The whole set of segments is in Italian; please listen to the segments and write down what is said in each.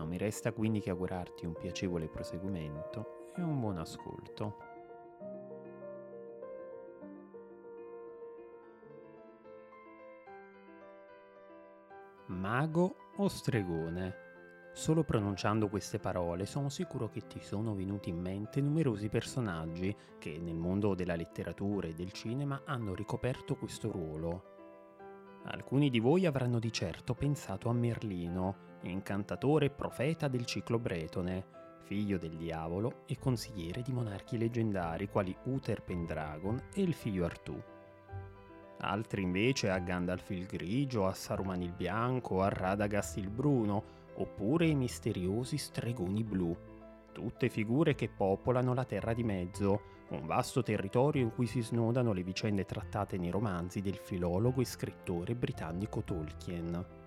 non mi resta quindi che augurarti un piacevole proseguimento e un buon ascolto. Mago o stregone? Solo pronunciando queste parole sono sicuro che ti sono venuti in mente numerosi personaggi che nel mondo della letteratura e del cinema hanno ricoperto questo ruolo. Alcuni di voi avranno di certo pensato a Merlino, incantatore e profeta del ciclo bretone, figlio del diavolo e consigliere di monarchi leggendari quali Uther Pendragon e il figlio Artù. Altri invece a Gandalf il Grigio, a Saruman il Bianco, a Radagast il Bruno, oppure i misteriosi stregoni blu. Tutte figure che popolano la Terra di Mezzo, un vasto territorio in cui si snodano le vicende trattate nei romanzi del filologo e scrittore britannico Tolkien.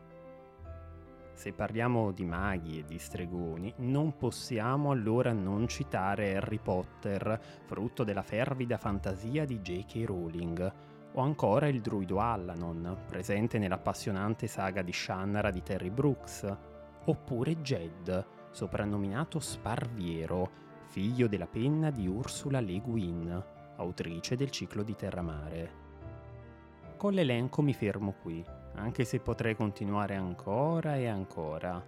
Se parliamo di maghi e di stregoni, non possiamo allora non citare Harry Potter, frutto della fervida fantasia di J.K. Rowling, o ancora il druido Allanon, presente nell'appassionante saga di Shannara di Terry Brooks, oppure Jed, soprannominato Sparviero, figlio della penna di Ursula Le Guin, autrice del ciclo di Terramare. Con l'elenco mi fermo qui anche se potrei continuare ancora e ancora.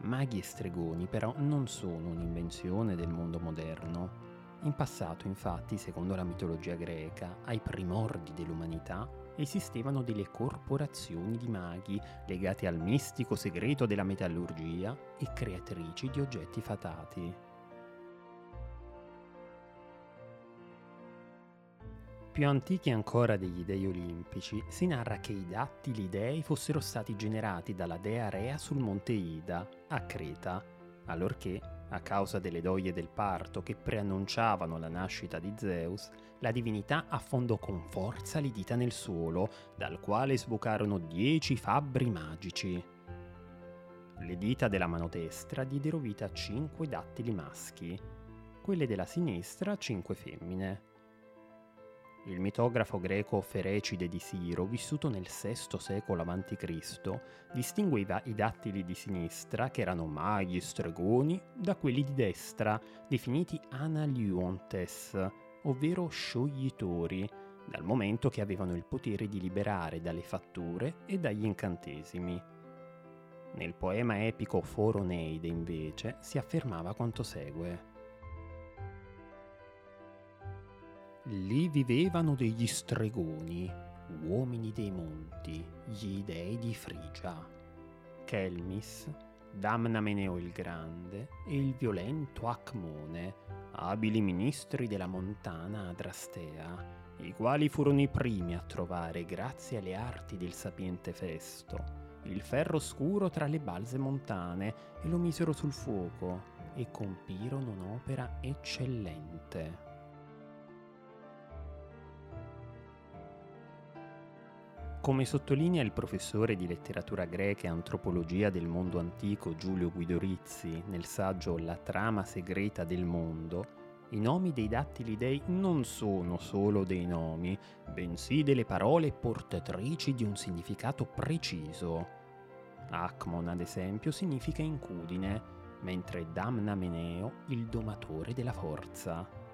Maghi e stregoni però non sono un'invenzione del mondo moderno. In passato, infatti, secondo la mitologia greca, ai primordi dell'umanità, esistevano delle corporazioni di maghi legate al mistico segreto della metallurgia e creatrici di oggetti fatati. Più antichi ancora degli dei olimpici, si narra che i dattili dei fossero stati generati dalla dea Rea sul monte Ida, a Creta, allorché, a causa delle doglie del parto che preannunciavano la nascita di Zeus, la divinità affondò con forza le dita nel suolo, dal quale sbucarono dieci fabbri magici. Le dita della mano destra diedero vita a cinque dattili maschi, quelle della sinistra a cinque femmine. Il mitografo greco Ferecide di Siro, vissuto nel VI secolo a.C., distingueva i dattili di sinistra, che erano maghi stregoni, da quelli di destra, definiti analuontes, ovvero scioglitori, dal momento che avevano il potere di liberare dalle fatture e dagli incantesimi. Nel poema epico Foroneide, invece, si affermava quanto segue. Lì vivevano degli stregoni, uomini dei monti, gli dei di Frigia, Kelmis, Damnameneo il Grande e il violento Acmone, abili ministri della montana Adrastea, i quali furono i primi a trovare, grazie alle arti del sapiente Festo, il ferro scuro tra le balze montane e lo misero sul fuoco e compirono un'opera eccellente. Come sottolinea il professore di letteratura greca e antropologia del mondo antico Giulio Guidorizzi nel saggio La trama segreta del mondo, i nomi dei dattili dei non sono solo dei nomi, bensì delle parole portatrici di un significato preciso. Acmon, ad esempio, significa incudine, mentre Damnameneo il domatore della forza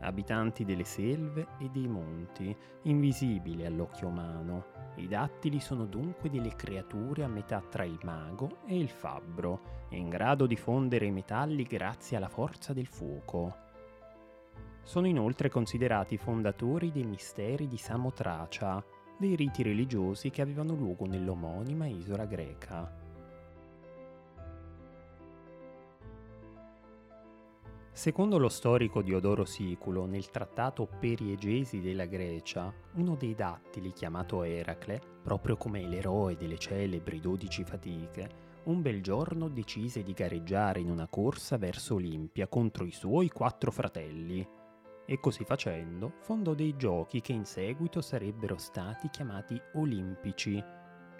abitanti delle selve e dei monti, invisibili all'occhio umano. I dattili sono dunque delle creature a metà tra il mago e il fabbro, in grado di fondere i metalli grazie alla forza del fuoco. Sono inoltre considerati fondatori dei misteri di Samotracia, dei riti religiosi che avevano luogo nell'omonima isola greca. Secondo lo storico Diodoro Siculo, nel trattato Periegesi della Grecia, uno dei dattili chiamato Eracle, proprio come l'eroe delle celebri dodici fatiche, un bel giorno decise di gareggiare in una corsa verso Olimpia contro i suoi quattro fratelli. E così facendo fondò dei giochi che in seguito sarebbero stati chiamati olimpici.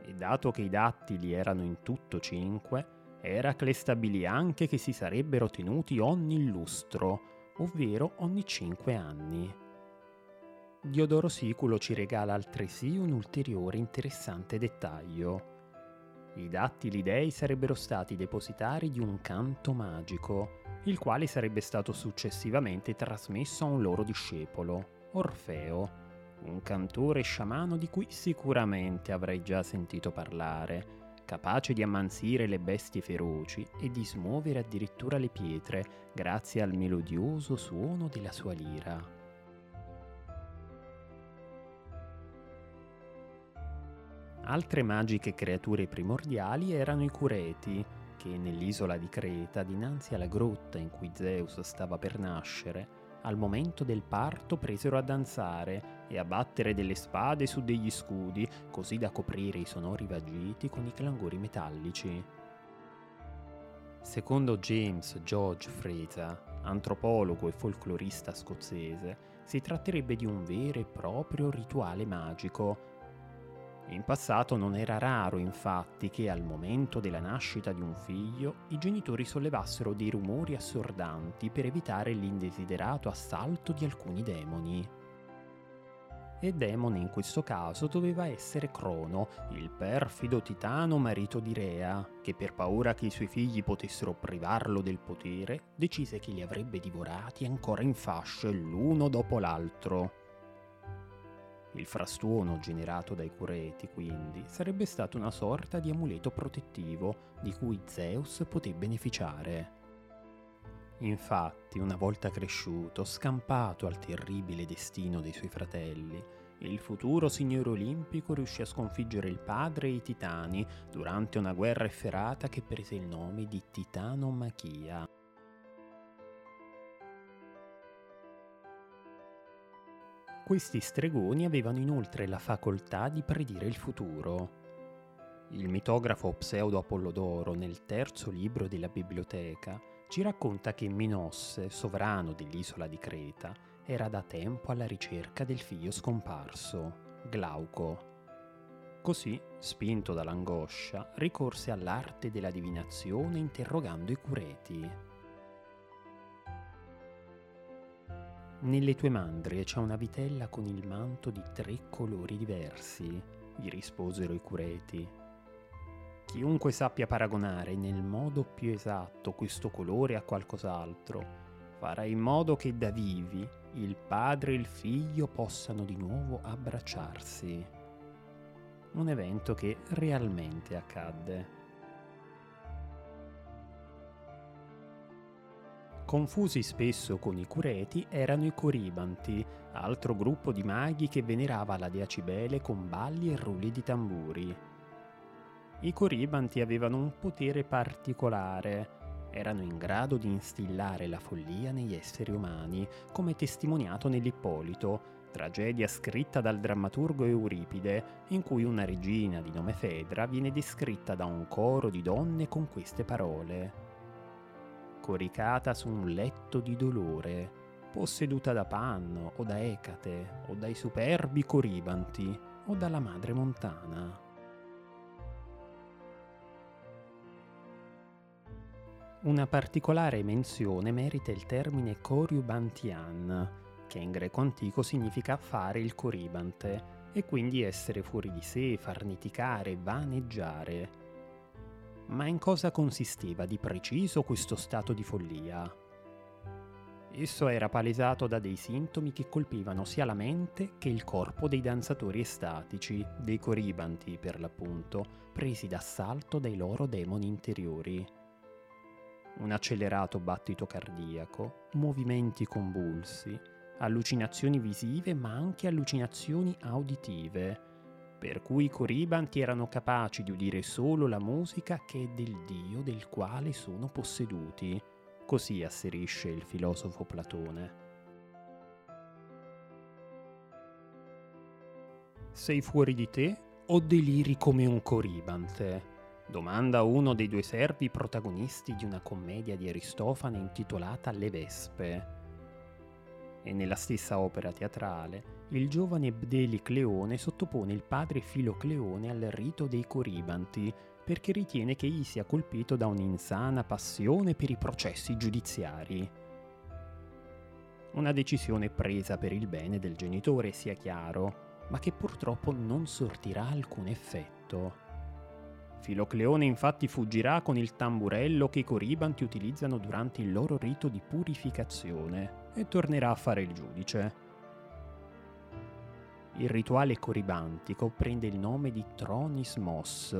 E dato che i dattili erano in tutto cinque, Eracle stabilì anche che si sarebbero tenuti ogni lustro, ovvero ogni cinque anni. Diodoro Siculo ci regala altresì un ulteriore interessante dettaglio. I dattili dei sarebbero stati depositari di un canto magico, il quale sarebbe stato successivamente trasmesso a un loro discepolo, Orfeo, un cantore sciamano di cui sicuramente avrai già sentito parlare, capace di ammansire le bestie feroci e di smuovere addirittura le pietre grazie al melodioso suono della sua lira. Altre magiche creature primordiali erano i cureti, che nell'isola di Creta, dinanzi alla grotta in cui Zeus stava per nascere, al momento del parto presero a danzare e a battere delle spade su degli scudi, così da coprire i sonori vagiti con i clangori metallici. Secondo James George Fraser, antropologo e folclorista scozzese, si tratterebbe di un vero e proprio rituale magico in passato non era raro infatti che al momento della nascita di un figlio i genitori sollevassero dei rumori assordanti per evitare l'indesiderato assalto di alcuni demoni. E demone in questo caso doveva essere Crono, il perfido titano marito di Rea, che per paura che i suoi figli potessero privarlo del potere, decise che li avrebbe divorati ancora in fasce l'uno dopo l'altro. Il frastuono generato dai cureti, quindi, sarebbe stato una sorta di amuleto protettivo di cui Zeus poté beneficiare. Infatti, una volta cresciuto, scampato al terribile destino dei suoi fratelli, il futuro signore olimpico riuscì a sconfiggere il padre e i titani durante una guerra efferata che prese il nome di Titanomachia. Questi stregoni avevano inoltre la facoltà di predire il futuro. Il mitografo Pseudo Apollodoro, nel terzo libro della biblioteca, ci racconta che Minosse, sovrano dell'isola di Creta, era da tempo alla ricerca del figlio scomparso, Glauco. Così, spinto dall'angoscia, ricorse all'arte della divinazione interrogando i cureti. Nelle tue mandrie c'è una vitella con il manto di tre colori diversi, gli risposero i cureti. Chiunque sappia paragonare nel modo più esatto questo colore a qualcos'altro, farà in modo che da vivi il padre e il figlio possano di nuovo abbracciarsi. Un evento che realmente accadde. Confusi spesso con i cureti erano i coribanti, altro gruppo di maghi che venerava la dea Cibele con balli e rulli di tamburi. I coribanti avevano un potere particolare, erano in grado di instillare la follia negli esseri umani, come testimoniato nell'Ippolito, tragedia scritta dal drammaturgo Euripide, in cui una regina di nome Fedra viene descritta da un coro di donne con queste parole coricata su un letto di dolore, posseduta da Pan o da Ecate o dai superbi coribanti o dalla madre montana. Una particolare menzione merita il termine coriubantian, che in greco antico significa fare il coribante, e quindi essere fuori di sé, farneticare, vaneggiare, ma in cosa consisteva di preciso questo stato di follia? Esso era palesato da dei sintomi che colpivano sia la mente che il corpo dei danzatori estatici, dei coribanti per l'appunto, presi d'assalto dai loro demoni interiori. Un accelerato battito cardiaco, movimenti convulsi, allucinazioni visive ma anche allucinazioni auditive, per cui i coribanti erano capaci di udire solo la musica che è del Dio del quale sono posseduti, così asserisce il filosofo Platone. Sei fuori di te o deliri come un coribante? Domanda uno dei due servi protagonisti di una commedia di Aristofane intitolata Le Vespe. E nella stessa opera teatrale, il giovane Bdeli Cleone sottopone il padre Filocleone al rito dei Coribanti perché ritiene che egli sia colpito da un'insana passione per i processi giudiziari. Una decisione presa per il bene del genitore, sia chiaro, ma che purtroppo non sortirà alcun effetto. Filocleone infatti fuggirà con il tamburello che i coribanti utilizzano durante il loro rito di purificazione e tornerà a fare il giudice. Il rituale coribantico prende il nome di tronismos,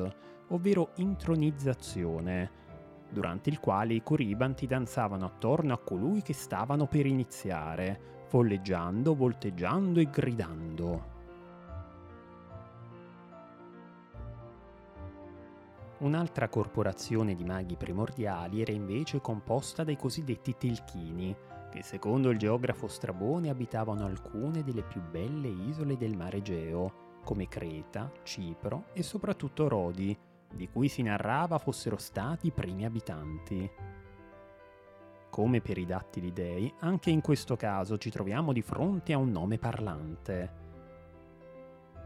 ovvero intronizzazione, durante il quale i coribanti danzavano attorno a colui che stavano per iniziare, folleggiando, volteggiando e gridando. Un'altra corporazione di maghi primordiali era invece composta dai cosiddetti telchini, che secondo il geografo Strabone abitavano alcune delle più belle isole del mare Egeo, come Creta, Cipro e soprattutto Rodi, di cui si narrava fossero stati i primi abitanti. Come per i dattili dei, anche in questo caso ci troviamo di fronte a un nome parlante.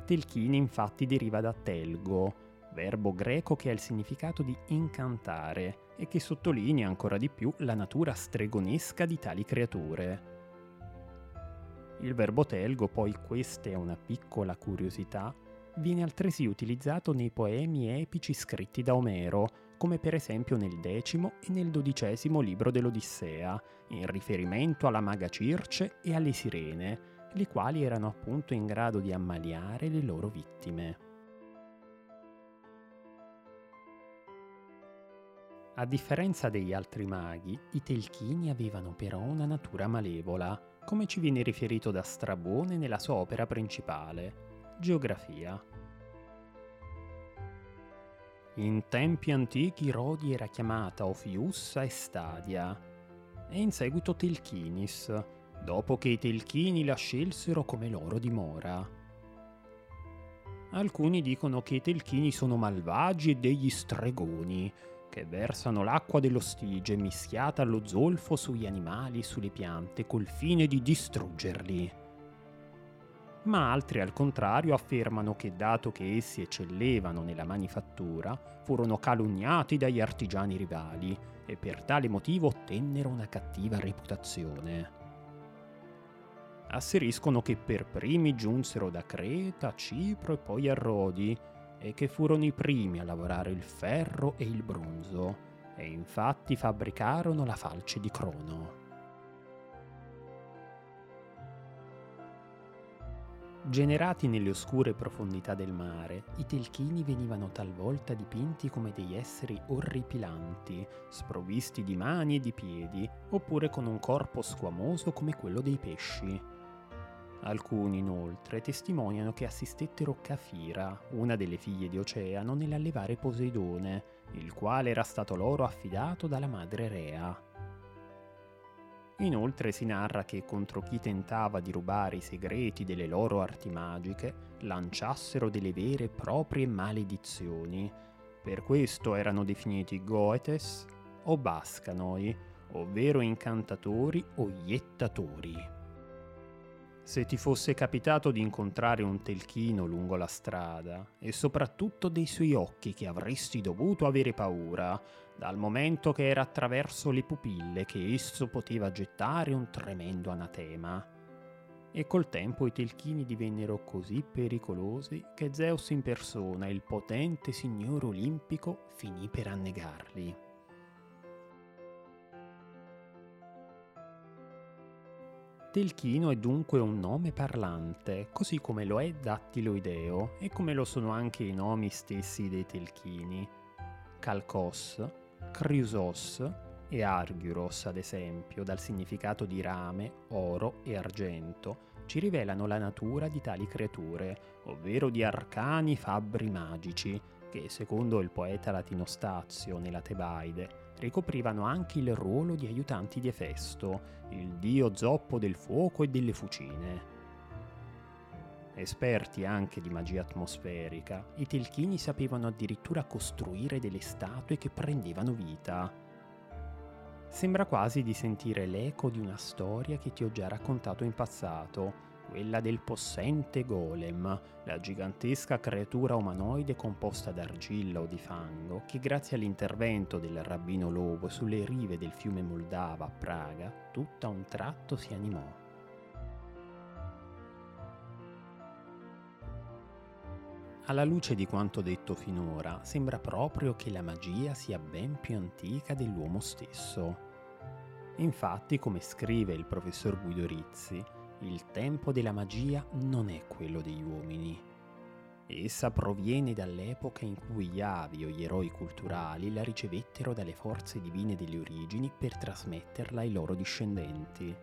Telchine infatti deriva da telgo, verbo greco che ha il significato di incantare e che sottolinea ancora di più la natura stregonesca di tali creature. Il verbo telgo, poi questa è una piccola curiosità, viene altresì utilizzato nei poemi epici scritti da Omero, come per esempio nel decimo e nel dodicesimo libro dell'Odissea, in riferimento alla maga Circe e alle sirene, le quali erano appunto in grado di ammaliare le loro vittime. A differenza degli altri maghi, i telchini avevano però una natura malevola, come ci viene riferito da Strabone nella sua opera principale, Geografia. In tempi antichi Rodi era chiamata Ophiussa e Stadia, e in seguito Telchinis, dopo che i Telchini la scelsero come loro dimora. Alcuni dicono che i Telchini sono malvagi e degli stregoni, che versano l'acqua dello stige mischiata allo zolfo sugli animali e sulle piante col fine di distruggerli. Ma altri al contrario affermano che dato che essi eccellevano nella manifattura, furono calunniati dagli artigiani rivali e per tale motivo ottennero una cattiva reputazione. Asseriscono che per primi giunsero da Creta, Cipro e poi a Rodi, e che furono i primi a lavorare il ferro e il bronzo, e infatti fabbricarono la falce di Crono. Generati nelle oscure profondità del mare, i telchini venivano talvolta dipinti come degli esseri orripilanti, sprovvisti di mani e di piedi, oppure con un corpo squamoso come quello dei pesci. Alcuni inoltre testimoniano che assistettero Cafira, una delle figlie di Oceano, nell'allevare Poseidone, il quale era stato loro affidato dalla madre Rea. Inoltre si narra che contro chi tentava di rubare i segreti delle loro arti magiche lanciassero delle vere e proprie maledizioni. Per questo erano definiti Goetes o Bascanoi, ovvero incantatori o iettatori. Se ti fosse capitato di incontrare un telchino lungo la strada e soprattutto dei suoi occhi che avresti dovuto avere paura, dal momento che era attraverso le pupille che esso poteva gettare un tremendo anatema. E col tempo i telchini divennero così pericolosi che Zeus in persona, il potente signore olimpico, finì per annegarli. Telchino è dunque un nome parlante, così come lo è Dattiloideo e come lo sono anche i nomi stessi dei telchini. Calcos, Criusos e Argyros, ad esempio, dal significato di rame, oro e argento, ci rivelano la natura di tali creature, ovvero di arcani fabbri magici, che, secondo il poeta latino Stazio nella Tebaide, ricoprivano anche il ruolo di aiutanti di Efesto, il dio zoppo del fuoco e delle fucine. Esperti anche di magia atmosferica, i telchini sapevano addirittura costruire delle statue che prendevano vita. Sembra quasi di sentire l'eco di una storia che ti ho già raccontato in passato, quella del possente golem, la gigantesca creatura umanoide composta d'argilla o di fango che grazie all'intervento del rabbino Lobo sulle rive del fiume Moldava a Praga, tutto a un tratto si animò. Alla luce di quanto detto finora, sembra proprio che la magia sia ben più antica dell'uomo stesso. Infatti, come scrive il professor Guido Rizzi, il tempo della magia non è quello degli uomini. Essa proviene dall'epoca in cui gli avi o gli eroi culturali la ricevettero dalle forze divine delle origini per trasmetterla ai loro discendenti.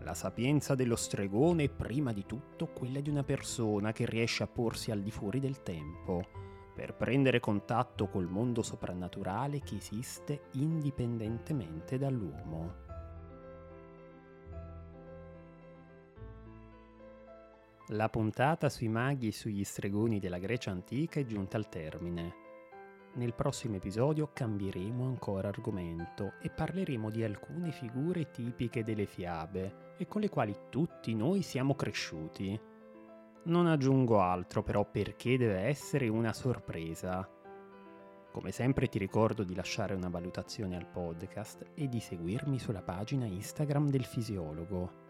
La sapienza dello stregone è prima di tutto quella di una persona che riesce a porsi al di fuori del tempo, per prendere contatto col mondo soprannaturale che esiste indipendentemente dall'uomo. La puntata sui maghi e sugli stregoni della Grecia antica è giunta al termine. Nel prossimo episodio cambieremo ancora argomento e parleremo di alcune figure tipiche delle fiabe e con le quali tutti noi siamo cresciuti. Non aggiungo altro però perché deve essere una sorpresa. Come sempre ti ricordo di lasciare una valutazione al podcast e di seguirmi sulla pagina Instagram del fisiologo.